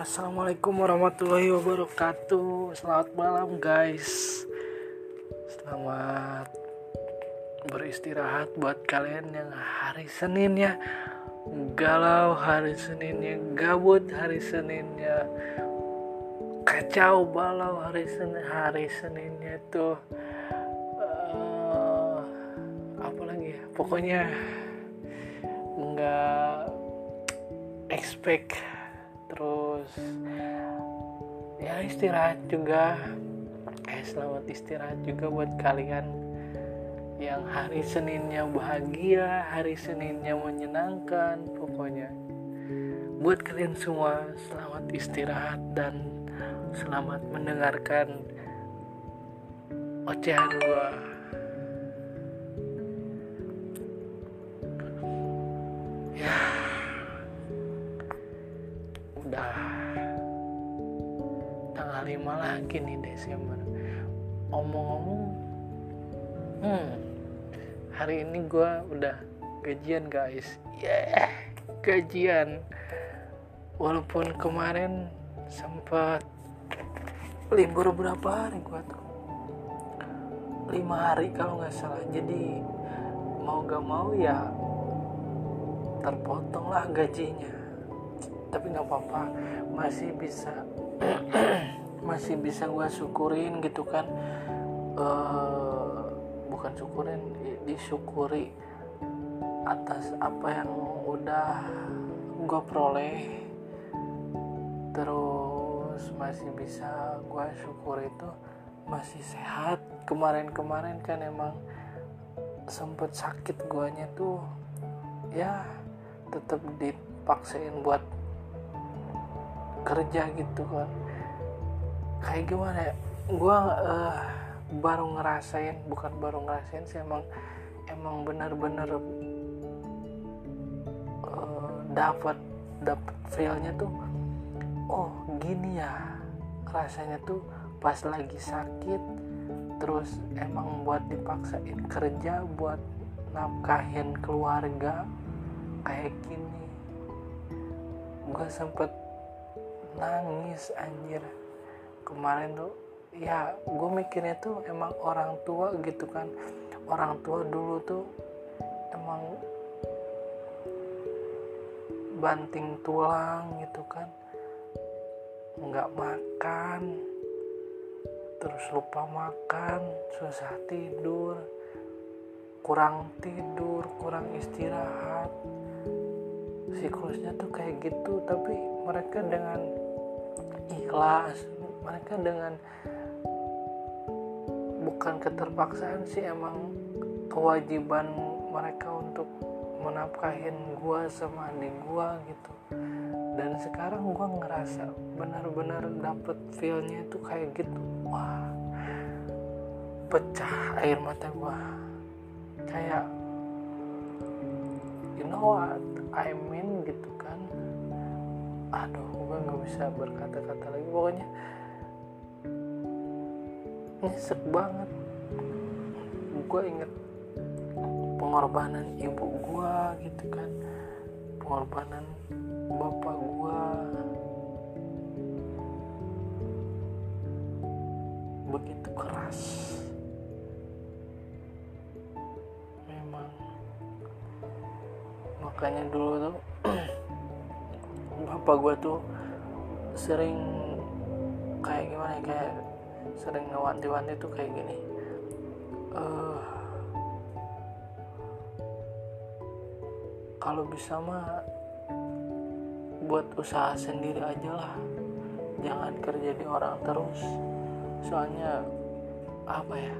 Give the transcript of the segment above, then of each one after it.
Assalamualaikum warahmatullahi wabarakatuh. Selamat malam guys. Selamat beristirahat buat kalian yang hari Seninnya Galau hari Seninnya Gabut hari Seninnya Kacau balau hari Senin Hari Seninnya tuh. Uh, Apa lagi ya? Pokoknya nggak expect ya istirahat juga. Eh selamat istirahat juga buat kalian yang hari Seninnya bahagia hari Seninnya menyenangkan pokoknya. Buat kalian semua selamat istirahat dan selamat mendengarkan ocehan gua ini gue udah gajian guys. Yeah gajian. Walaupun kemarin sempat libur berapa hari gue tuh? Lima hari kalau nggak salah. Jadi mau gak mau ya terpotong lah gajinya. Tapi nggak apa-apa. Masih bisa masih bisa gue syukurin gitu kan. Uh, bukan syukurin disyukuri atas apa yang udah gue peroleh. Terus masih bisa gue syukur itu masih sehat. Kemarin-kemarin kan emang sempet sakit guanya tuh ya tetap dipaksain buat kerja gitu kan. Kayak gimana ya? Gue uh, baru ngerasain bukan baru ngerasain sih emang emang benar-benar uh, dapat dapat feelnya tuh oh gini ya rasanya tuh pas lagi sakit terus emang buat dipaksain kerja buat nafkahin keluarga kayak gini. Gue sempet nangis anjir. Kemarin tuh ya gue mikirnya tuh emang orang tua gitu kan. Orang tua dulu tuh emang banting tulang gitu kan. Nggak makan terus lupa makan susah tidur kurang tidur kurang istirahat. Siklusnya tuh kayak gitu tapi mereka dengan ikhlas mereka dengan bukan keterpaksaan sih emang kewajiban mereka untuk menafkahin gua sama adik gua gitu. Dan sekarang gua ngerasa benar-benar dapet feelnya itu kayak gitu. Wah pecah air mata gua. Kayak you know what I mean gitu kan? Aduh gue nggak bisa berkata-kata lagi. Pokoknya nyesek banget. Gue inget pengorbanan ibu gue gitu kan. Pengorbanan bapak gue begitu keras. Memang. Makanya dulu tuh bapak gue tuh sering kayak gimana ya kayak sering ngewanti-wanti tuh kayak gini. Uh, kalau bisa mah buat usaha sendiri aja lah. Jangan kerja di orang terus. Soalnya apa ya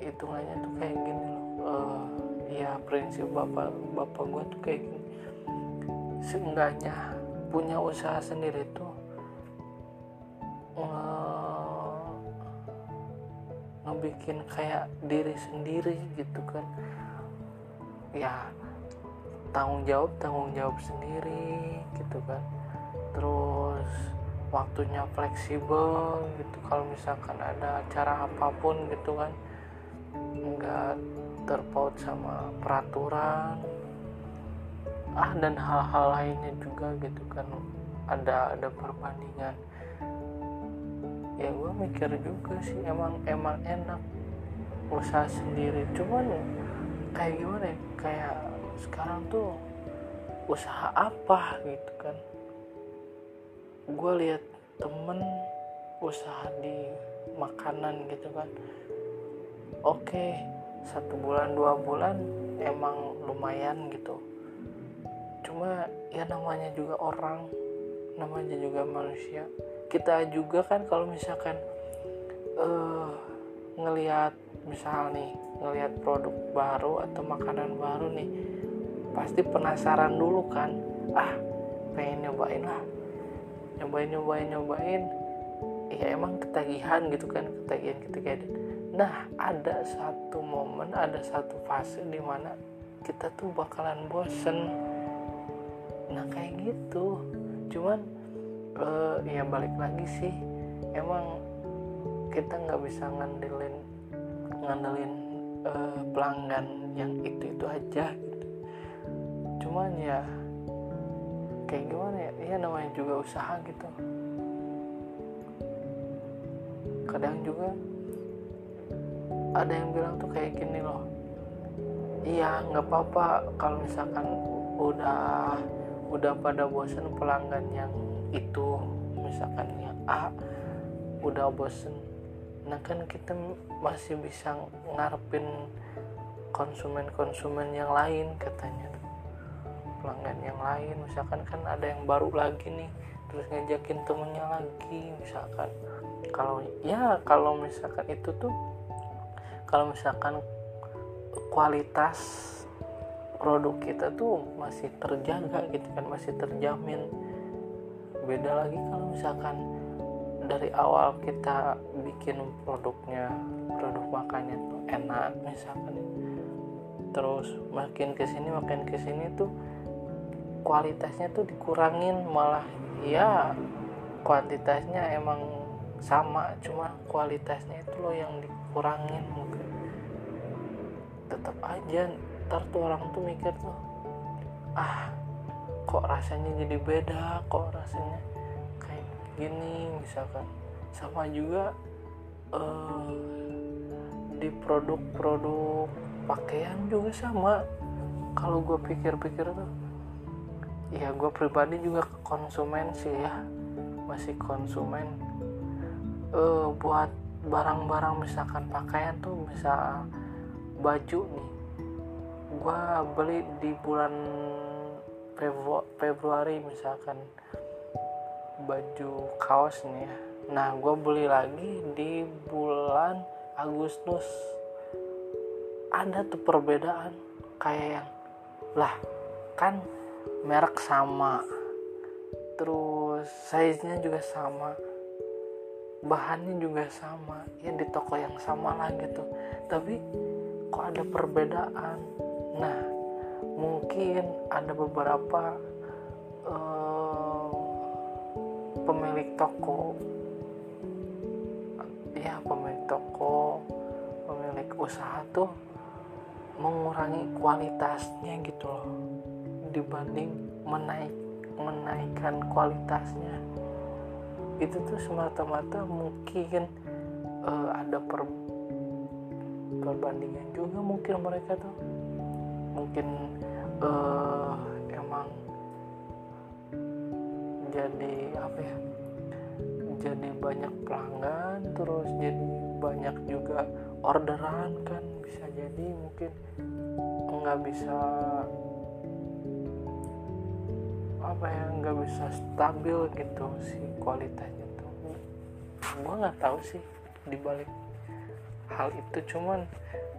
hitungannya tuh kayak gini loh. Uh, ya prinsip bapak bapak gue tuh kayak gini. Seenggaknya punya usaha sendiri tuh ngebikin kayak diri sendiri gitu kan. Ya tanggung jawab tanggung jawab sendiri gitu kan. Terus waktunya fleksibel gitu. Kalau misalkan ada acara apa pun gitu kan nggak terpaut sama peraturan. Ah dan hal-hal lainnya juga gitu kan. Ada ada perbandingan ya gue mikir juga sih emang emang enak usaha sendiri. Cuman kayak gimana ya kayak sekarang tuh usaha apa gitu kan? Gue lihat temen usaha di makanan gitu kan. Oke satu bulan dua bulan emang lumayan gitu. Cuma ya namanya juga orang namanya juga manusia kita juga kan kalau misalkan uh, ngelihat misal nih ngelihat produk baru atau makanan baru nih pasti penasaran dulu kan ah pengen nyobain lah nyobain nyobain nyobain. Ya emang ketagihan gitu kan ketagihan ketagihan nah ada satu momen ada satu fase di mana kita tuh bakalan bosen. Nah kayak gitu. Cuman uh, ya balik lagi sih. Emang kita nggak bisa ngandelin ngandelin uh, pelanggan yang itu itu aja gitu. Cuman ya kayak gimana ya? Ya namanya juga usaha gitu. Kadang juga ada yang bilang tuh kayak gini loh. Iya nggak apa-apa kalau misalkan udah udah pada bosen pelanggan yang itu misalkan yang A udah bosen. Nah kan kita masih bisa ngarepin konsumen-konsumen yang lain katanya pelanggan yang lain misalkan kan ada yang baru lagi nih terus ngajakin temennya lagi misalkan. Kalau ya kalau misalkan itu tuh kalau misalkan kualitas produk kita tuh masih terjaga gitu kan masih terjamin beda lagi kalau misalkan dari awal kita bikin produknya produk makannya tuh enak misalkan. Terus makin ke sini makin ke sini tuh kualitasnya tuh dikurangin malah ya kuantitasnya emang sama cuma kualitasnya itu loh yang dikurangin mungkin. Tetap aja ntar tuh orang tuh mikir tuh ah kok rasanya jadi beda kok rasanya kayak gini misalkan. Sama juga uh, di produk-produk pakaian juga sama. Kalau gue pikir-pikir tuh ya gue pribadi juga konsumen sih ya. Masih konsumen. Uh, buat barang-barang misalkan pakaian tuh bisa baju nih. Gue beli di bulan Februari misalkan baju kaos nih ya. Nah gue beli lagi di bulan Agustus. Ada tuh perbedaan kayak yang lah kan merek sama terus size nya juga sama bahannya juga sama ya di toko yang sama lah gitu. Tapi kok ada perbedaan? Nah mungkin ada beberapa uh, pemilik toko. Ya pemilik toko pemilik usaha tuh mengurangi kualitasnya gitu loh. Dibanding menaik menaikkan kualitasnya. Itu tuh semata-mata mungkin uh, ada per, perbandingan juga mungkin mereka tuh mungkin uh, emang jadi apa ya jadi banyak pelanggan terus jadi banyak juga orderan kan bisa jadi mungkin nggak bisa apa ya nggak bisa stabil gitu si kualitasnya tuh. Gue nggak tahu sih dibalik hal itu cuman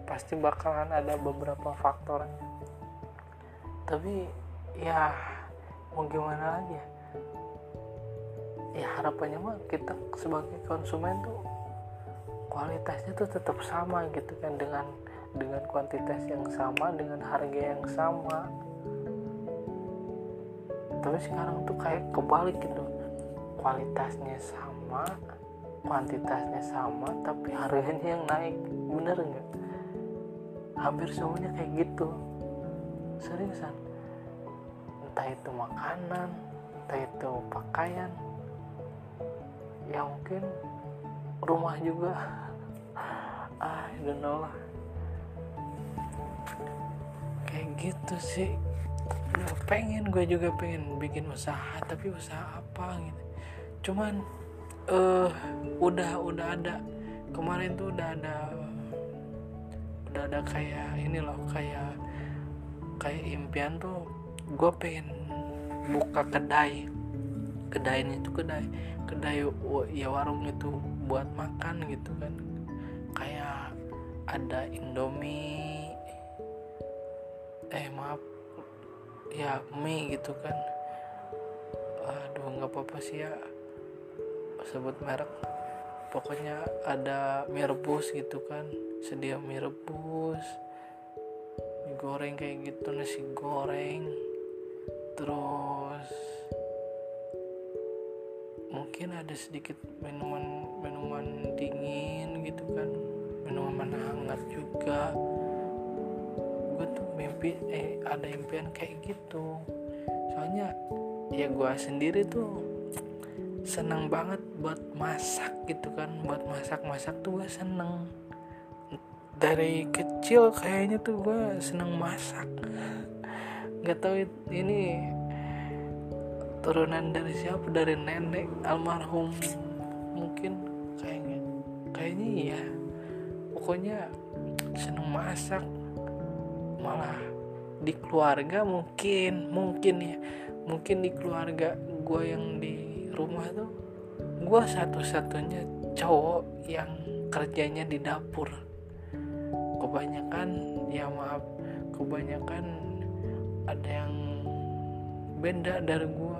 pasti bakalan ada beberapa faktornya tapi ya mau gimana lagi ya? Ya harapannya mah kita sebagai konsumen tuh kualitasnya tuh tetap sama gitu kan dengan dengan kuantitas yang sama dengan harga yang sama. Tapi sekarang tuh kayak kebalik gitu. Kualitasnya sama kuantitasnya sama tapi harganya yang naik. Bener nggak? Hampir semuanya kayak gitu seriusan entah itu makanan entah itu pakaian ya mungkin rumah juga. Ah don't know lah. Kayak gitu sih. Udah pengen gue juga pengen bikin usaha tapi usaha apa gitu. Cuman eh uh, udah udah ada. Kemarin tuh udah ada udah ada kayak ini loh kayak kayak impian tuh gue pengen buka kedai. Kedainya itu kedai kedai ya warung itu buat makan gitu kan. Kayak ada indomie eh maaf ya mie gitu kan. Aduh nggak apa-apa sih ya sebut merek. Pokoknya ada mie rebus gitu kan sedia mie rebus goreng kayak gitu nasi goreng. Terus mungkin ada sedikit minuman minuman dingin gitu kan. Minuman hangat juga. Gue tuh mimpi eh ada impian kayak gitu. Soalnya ya gue sendiri tuh senang banget buat masak gitu kan. Buat masak-masak tuh gue seneng dari kecil kayaknya tuh gue seneng masak. Nggak tahu ini turunan dari siapa dari nenek almarhum mungkin kayaknya. Kayaknya iya. Pokoknya seneng masak. Malah di keluarga mungkin mungkin ya. Mungkin di keluarga gue yang di rumah tuh gue satu-satunya cowok yang kerjanya di dapur kebanyakan ya maaf kebanyakan ada yang beda dari gue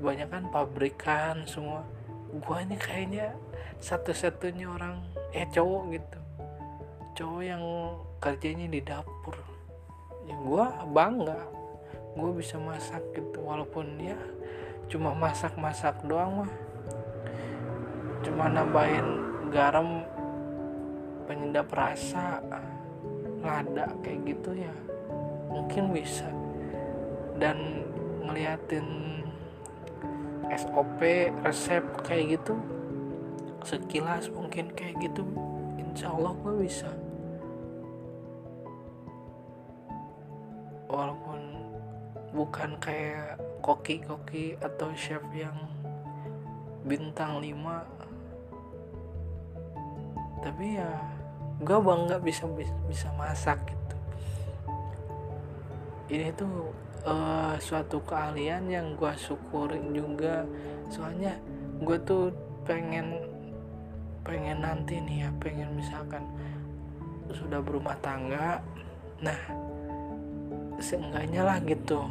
kebanyakan pabrikan semua. Gue ini kayaknya satu-satunya orang eh cowok gitu. Cowok yang kerjanya di dapur. Ya gue bangga. Gue bisa masak gitu walaupun ya cuma masak-masak doang mah. Cuma nambahin garam penyedap rasa lada kayak gitu ya mungkin bisa. Dan ngeliatin SOP resep kayak gitu sekilas mungkin kayak gitu insya Allah gue bisa. Walaupun bukan kayak koki-koki atau chef yang bintang 5 tapi ya gue bangga bisa bisa masak gitu. Ini tuh uh, suatu keahlian yang gue syukurin juga. Soalnya gue tuh pengen pengen nanti nih ya pengen misalkan sudah berumah tangga nah seenggaknya lah gitu.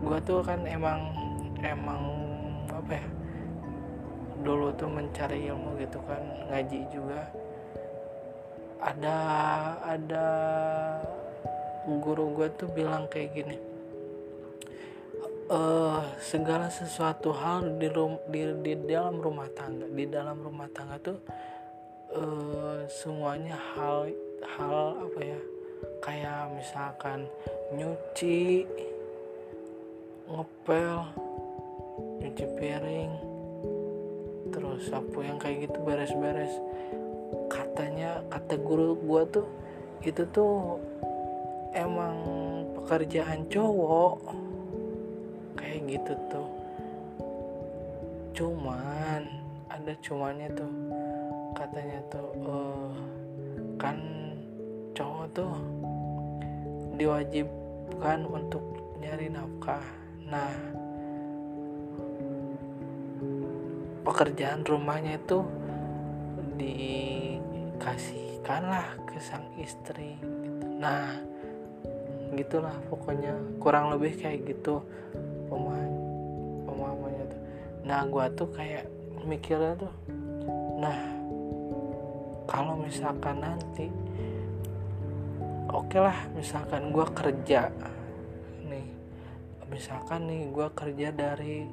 Gue tuh kan emang emang apa ya dulu tuh mencari ilmu gitu kan ngaji juga ada ada guru gue tuh bilang kayak gini uh, segala sesuatu hal di, rum, di di dalam rumah tangga di dalam rumah tangga tuh uh, semuanya hal hal apa ya kayak misalkan nyuci ngepel nyuci piring terus sapu yang kayak gitu beres-beres kata guru gua tuh itu tuh emang pekerjaan cowok. Kayak gitu tuh. Cuman ada cumannya tuh. Katanya tuh uh, kan cowok tuh diwajibkan untuk nyari nafkah. Nah pekerjaan rumahnya itu dikasihkanlah ke sang istri gitu. nah gitulah pokoknya. Kurang lebih kayak gitu pemahaman pemahamannya tuh. Nah gua tuh kayak mikirnya tuh nah kalau misalkan nanti oke okay lah misalkan gua kerja misalkan nih gue kerja dari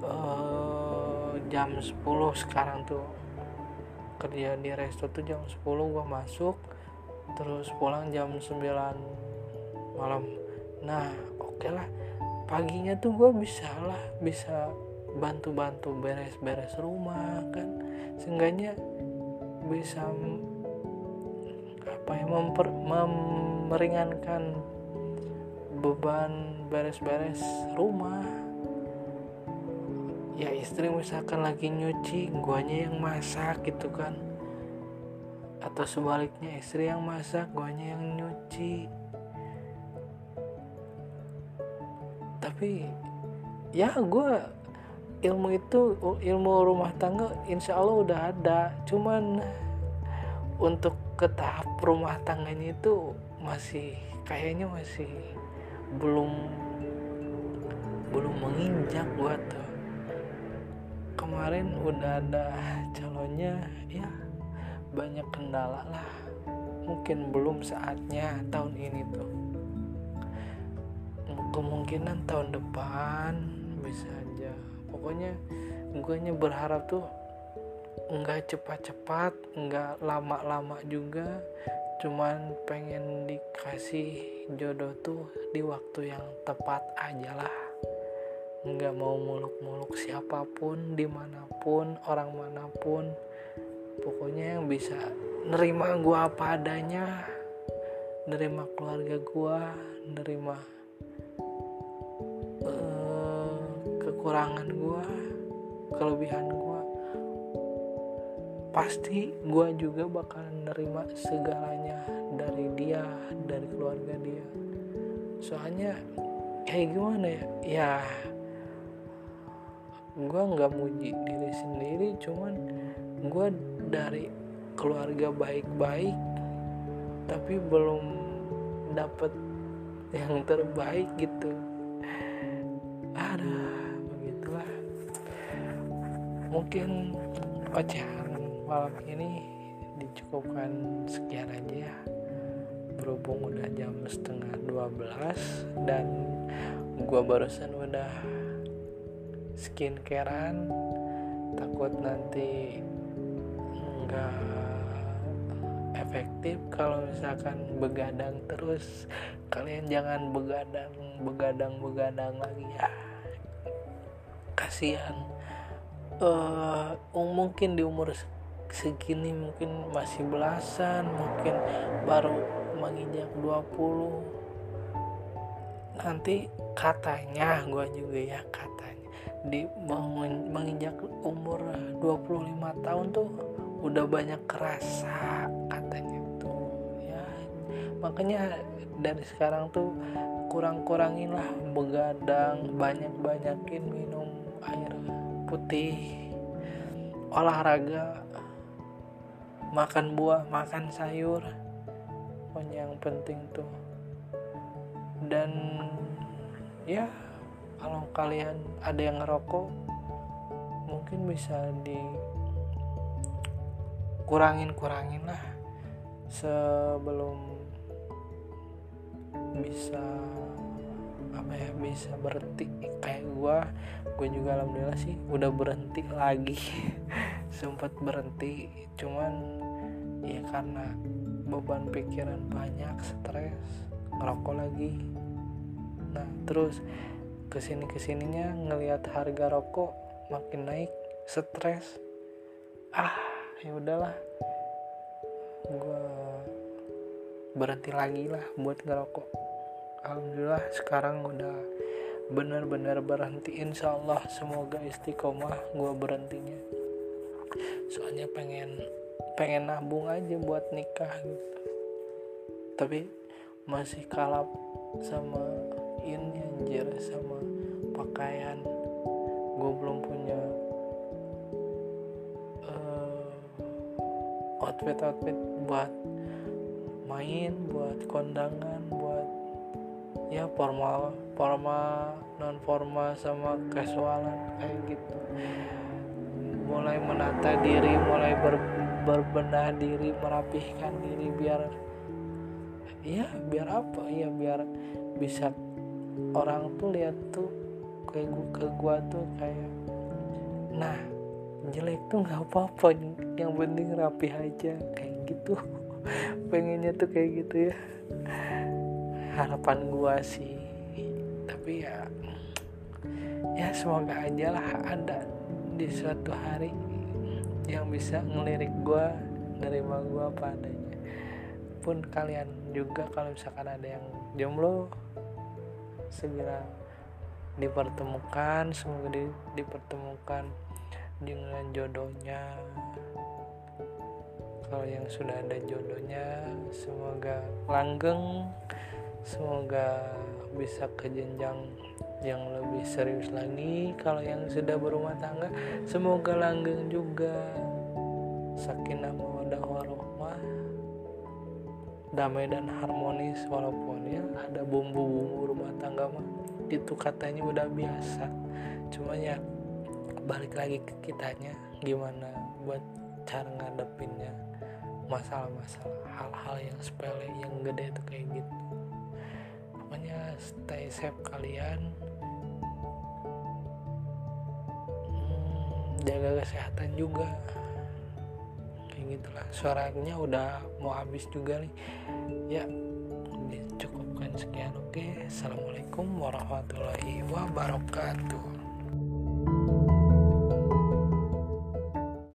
uh, jam 10 sekarang tuh kerja di resto tuh jam 10 gue masuk terus pulang jam 9 malam. Nah oke okay lah. Paginya tuh gue bisa lah bisa bantu-bantu beres-beres rumah kan. Seenggaknya bisa apa ya memper, meringankan beban beres-beres rumah ya istri misalkan lagi nyuci guanya yang masak gitu kan. Atau sebaliknya istri yang masak guanya yang nyuci. Tapi ya gue ilmu itu ilmu rumah tangga insya Allah udah ada. Cuman untuk ke tahap rumah tangganya itu masih kayaknya masih belum belum menginjak buat tuh kemarin udah ada calonnya ya banyak kendala lah. Mungkin belum saatnya tahun ini tuh. Kemungkinan tahun depan bisa aja. Pokoknya gue berharap tuh nggak cepat-cepat nggak lama-lama juga. Cuman pengen dikasih jodoh tuh di waktu yang tepat aja lah nggak mau muluk-muluk siapa pun di mana pun orang mana pun. Pokoknya yang bisa nerima gue apa adanya nerima keluarga gue nerima uh, kekurangan gue kelebihan gue pasti gue juga bakal nerima segalanya dari dia dari keluarga dia. Soalnya kayak gimana ya? Ya gue nggak muji diri sendiri cuman gue dari keluarga baik-baik tapi belum dapet yang terbaik gitu. Ada begitulah. Mungkin ocehan malam ini dicukupkan sekian aja ya. Berhubung udah jam setengah 12 dan gua barusan udah skincarean takut nanti nggak efektif kalau misalkan begadang terus. Kalian jangan begadang begadang begadang lagi. Ya kasihan. Uh, mungkin di umur segini mungkin masih belasan mungkin baru menginjak 20 nanti katanya gue juga ya di menginjak umur 25 tahun tuh udah banyak kerasa katanya tuh ya. Makanya dari sekarang tuh kurang-kurangin lah begadang banyak-banyakin minum air putih olahraga makan buah makan sayur yang penting tuh. Dan ya kalau kalian ada yang ngerokok mungkin bisa di kurangin lah. Sebelum bisa apa ya bisa berhenti. Kayak gua gue juga alhamdulillah sih udah berhenti lagi. Sempat berhenti cuman ya karena beban pikiran banyak stres ngerokok lagi. Nah terus ke sini ke sininya ngelihat harga rokok makin naik stres. Ah ya udahlah. Gue berhenti lagi lah buat ngerokok. Alhamdulillah sekarang udah benar-benar berhenti. Insya Allah semoga istiqomah gue berhentinya. Soalnya pengen pengen nabung aja buat nikah gitu. Tapi masih kalap sama ini anjir sama pakaian. Gue belum punya uh, eh, outfit outfit buat main buat kondangan buat ya formal formal non formal sama casualan kayak gitu. Mulai menata diri mulai ber, berbenah diri merapihkan diri biar ya biar apa? Ya biar bisa orang tuh lihat tuh kayak gua ke gua tuh kayak nah jelek tuh nggak apa-apa yang penting rapi aja kayak gitu. Pengennya tuh kayak gitu ya. Harapan gua sih tapi ya ya semoga aja lah ada di suatu hari yang bisa ngelirik gue nerima gue apa adanya. Pun kalian juga kalau misalkan ada yang jomblo segera dipertemukan semoga di, dipertemukan dengan jodohnya. Kalau yang sudah ada jodohnya semoga langgeng semoga bisa ke jenjang yang lebih serius lagi. Kalau yang sudah berumah tangga semoga langgeng juga. Sakinah mawaddah warahmah damai dan harmonis walaupun ya ada bumbu-bumbu rumah tangga mah itu katanya udah biasa. Cuma ya balik lagi ke kitanya gimana buat cara ngadepinnya masalah-masalah hal-hal yang sepele yang gede itu kayak gitu. Pokoknya stay safe kalian. Hmm, jaga kesehatan juga. Kayak gitulah. Suaranya udah mau habis juga nih. Ya sekian oke. Assalamualaikum warahmatullahi wabarakatuh